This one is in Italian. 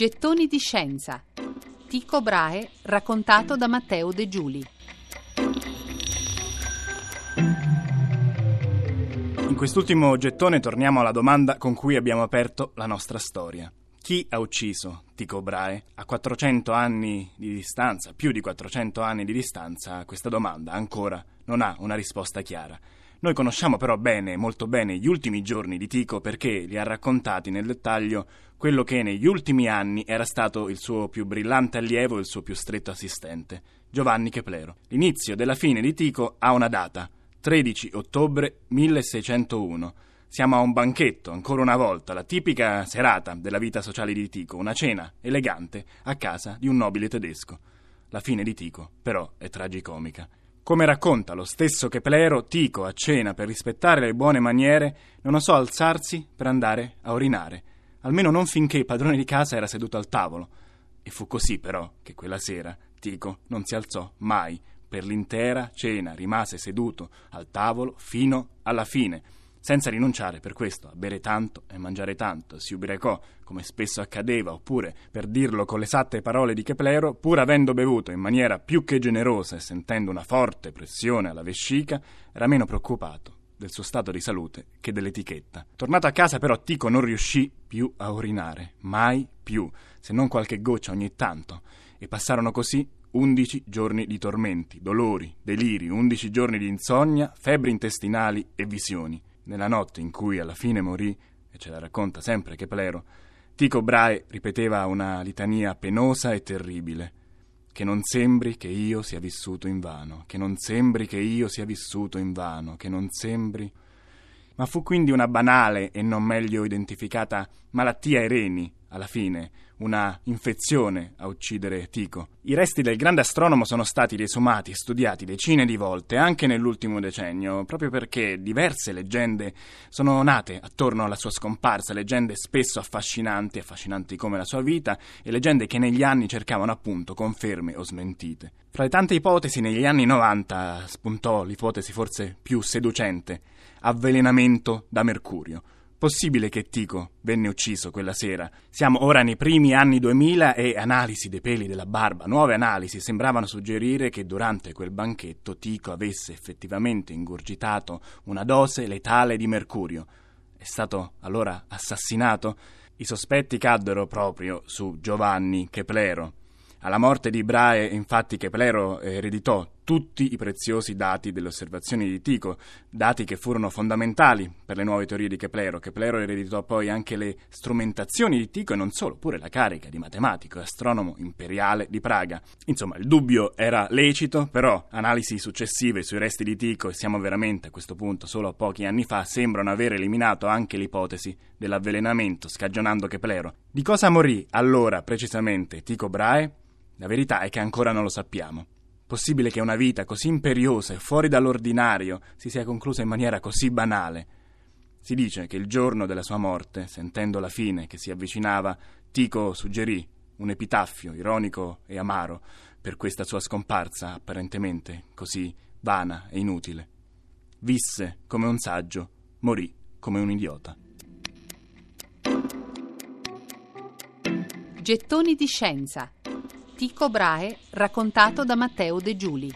Gettoni di scienza. Tico Brahe raccontato da Matteo De Giuli. In quest'ultimo gettone torniamo alla domanda con cui abbiamo aperto la nostra storia. Chi ha ucciso Tico Brahe? A 400 anni di distanza, più di 400 anni di distanza, questa domanda ancora non ha una risposta chiara. Noi conosciamo però bene, molto bene, gli ultimi giorni di Tico perché li ha raccontati nel dettaglio quello che negli ultimi anni era stato il suo più brillante allievo e il suo più stretto assistente, Giovanni Keplero. L'inizio della fine di Tico ha una data, 13 ottobre 1601. Siamo a un banchetto, ancora una volta, la tipica serata della vita sociale di Tico, una cena elegante a casa di un nobile tedesco. La fine di Tico, però, è tragicomica. Come racconta lo stesso Keplero, Tico a cena per rispettare le buone maniere non osò alzarsi per andare a orinare, almeno non finché il padrone di casa era seduto al tavolo. E fu così però che quella sera Tico non si alzò mai, per l'intera cena rimase seduto al tavolo fino alla fine senza rinunciare per questo a bere tanto e mangiare tanto, si ubriacò, come spesso accadeva, oppure, per dirlo con le esatte parole di Keplero, pur avendo bevuto in maniera più che generosa e sentendo una forte pressione alla vescica, era meno preoccupato del suo stato di salute che dell'etichetta. Tornato a casa però Tico non riuscì più a urinare, mai più, se non qualche goccia ogni tanto, e passarono così undici giorni di tormenti, dolori, deliri, undici giorni di insonnia, febbri intestinali e visioni nella notte in cui alla fine morì, e ce la racconta sempre Keplero, Tico Brahe ripeteva una litania penosa e terribile. Che non sembri che io sia vissuto in vano, che non sembri che io sia vissuto in vano, che non sembri. Ma fu quindi una banale e non meglio identificata malattia ai reni, alla fine, una infezione a uccidere Tico. I resti del grande astronomo sono stati riesumati e studiati decine di volte, anche nell'ultimo decennio, proprio perché diverse leggende sono nate attorno alla sua scomparsa, leggende spesso affascinanti, affascinanti come la sua vita, e leggende che negli anni cercavano appunto conferme o smentite. Fra le tante ipotesi, negli anni 90 spuntò l'ipotesi forse più seducente, avvelenamento da mercurio. Possibile che Tico venne ucciso quella sera? Siamo ora nei primi anni 2000 e analisi dei peli della barba, nuove analisi sembravano suggerire che durante quel banchetto Tico avesse effettivamente ingurgitato una dose letale di mercurio. È stato allora assassinato? I sospetti caddero proprio su Giovanni Keplero. Alla morte di Brahe, infatti, Keplero ereditò tutti i preziosi dati delle osservazioni di Tycho, dati che furono fondamentali per le nuove teorie di Keplero. Keplero ereditò poi anche le strumentazioni di Tycho e non solo, pure la carica di matematico e astronomo imperiale di Praga. Insomma, il dubbio era lecito, però analisi successive sui resti di Tycho, e siamo veramente a questo punto solo a pochi anni fa, sembrano aver eliminato anche l'ipotesi dell'avvelenamento, scagionando Keplero. Di cosa morì allora precisamente Tycho Brahe? La verità è che ancora non lo sappiamo. Possibile che una vita così imperiosa e fuori dall'ordinario si sia conclusa in maniera così banale? Si dice che il giorno della sua morte, sentendo la fine che si avvicinava, Tico suggerì un epitaffio ironico e amaro per questa sua scomparsa apparentemente così vana e inutile. Visse come un saggio, morì come un idiota. Gettoni di scienza Tico Brahe raccontato da Matteo De Giuli.